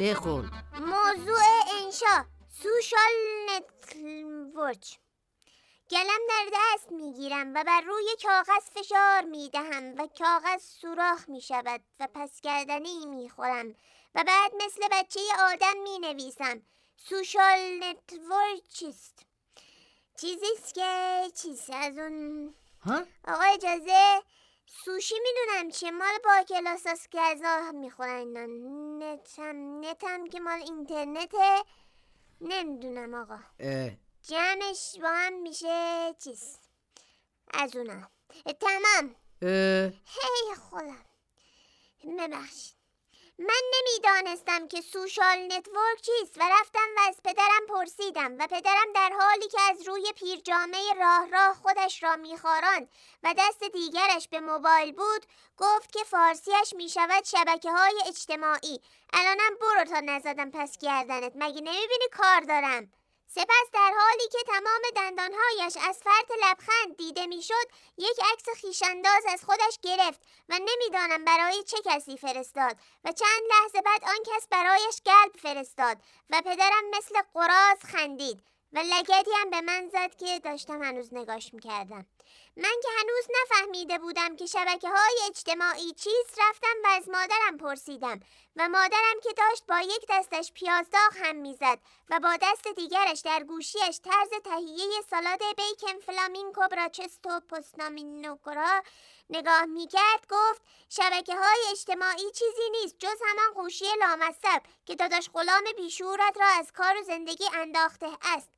بخون. موضوع انشا. social network قلم در دست می‌گیرم و بر روی کاغذ فشار می‌دهم و کاغذ سوراخ می شود و پس گردنی می خورم و بعد مثل بچه آدم می نویسم social network چیست چیزیست که چیست از اون ها؟ آقا اجازه سوشی می‌دونم چیه. مال با کلاس هست که غذا می‌خورن. اینا net م net م که مال اینترنته. نمی‌دونم آقا. اه، جمعش با هم میشه چیز؟ از اونا. تمام. اه، هی خودم. ببخشید. من نمی‌دانستم که social network چیست و رفتم و از پدرم پرسیدم و پدرم در حالی که از روی پیرجامه راه راه خودش را میخاراند و دست دیگرش به موبایل بود گفت که فارسیش می‌شود شبکه های اجتماعی. الانم برو تا نزدم پس گردنت مگه نمی‌بینی کار دارم؟ سپس در حالی که تمام دندانهایش از فرط لبخند دیده می‌شد یک عکس خیشانداز از خودش گرفت و نمی‌دانم برای چه کسی فرستاد و چند لحظه بعد آن کس برایش قلب فرستاد و پدرم مثل قراز خندید و لگدی هم به من زد که داشتم هنوز نگاش می‌کردم. من که هنوز نفهمیده بودم که شبکه های اجتماعی چیست رفتم و از مادرم پرسیدم و مادرم که داشت با یک دستش پیازداغ هم می‌زد و با دست دیگرش در گوشیش طرز تهیه سالاد بیکن فلامینکو براچستو پستنامینوکورا نگاه می‌کرد گفت شبکه های اجتماعی چیزی نیست جز همان گوشی لامصب که داداش غلام بیشورت را از کار و زندگی انداخته است.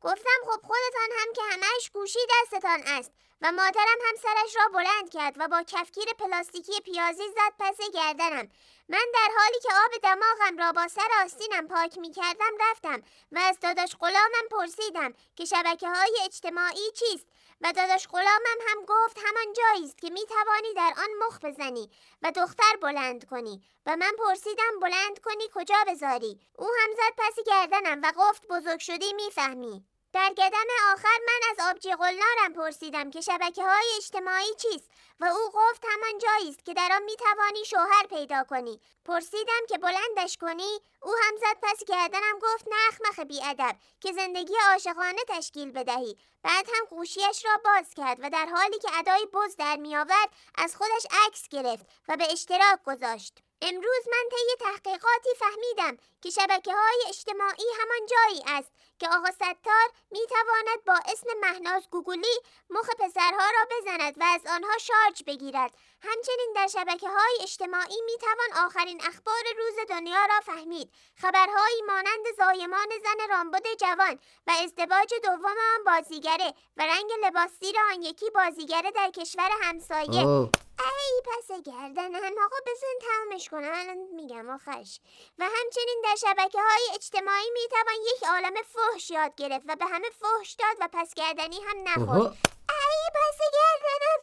گفتم خب خودتان هم که همش گوشی دستتان است. و مادرم هم سرش را بلند کرد و با کفگیر پلاستیکی پیازی زد پس گردنم. من در حالی که آب دماغم را با سر آستینم پاک می کردم رفتم و از داداش غلامم پرسیدم که شبکه های اجتماعی چیست؟ و داداش غلامم هم گفت همان جایی است که می توانی در آن مخ بزنی و دختر بلند کنی. و من پرسیدم بلند کنی کجا بذاری؟ او هم زد پس گردنم و گفت بزرگ شدی می‌فهمی. در قدم آخر من از آبجی قلنارم پرسیدم که شبکه های اجتماعی چیست و او گفت همان جایی است که در آن می توانی شوهر پیدا کنی. پرسیدم که بلندش کنی؟ او هم زد پس گردنم گفت نخمخ بیادب که زندگی عاشقانه تشکیل بدهی. بعد هم گوشیش را باز کرد و در حالی که ادای بز در می آورد از خودش عکس گرفت و به اشتراک گذاشت. امروز من طی تحقیقاتی فهمیدم که شبکه های اجتماعی همان جایی است که آقا ستار می تواند با اسم مهناز گوگولی مخ پسرها را بزند و از آنها شارژ بگیرد همچنین در شبکه های اجتماعی می توان آخرین اخبار روز دنیا را فهمید خبرهایی مانند زایمان زن رامبد جوان و ازدواج دوم آن بازیگره و رنگ لباس زیر آن یکی بازیگره در کشور همسایه. ای پس گردنم آقا بزن تمامش کنم الان میگم آخرش و همچنین در شبکه های اجتماعی می‌توان یک عالم فحش یاد گرفت و به همه فحش داد و پس گردنی هم نخورد. ای پس گردنم.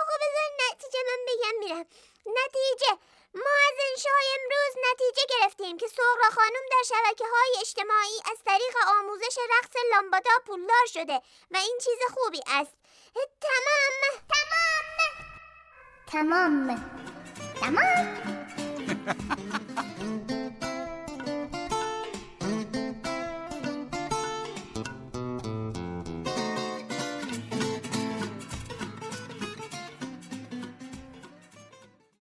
آقا بذار نتیجه من بگم میرم. نتیجه. ما از انشای امروز نتیجه گرفتیم که سهرا خانم در شبکه های اجتماعی از طریق آموزش رقص لامبادا پولدار شده و این چیز خوبی است. تمام. تمام. تمام تمام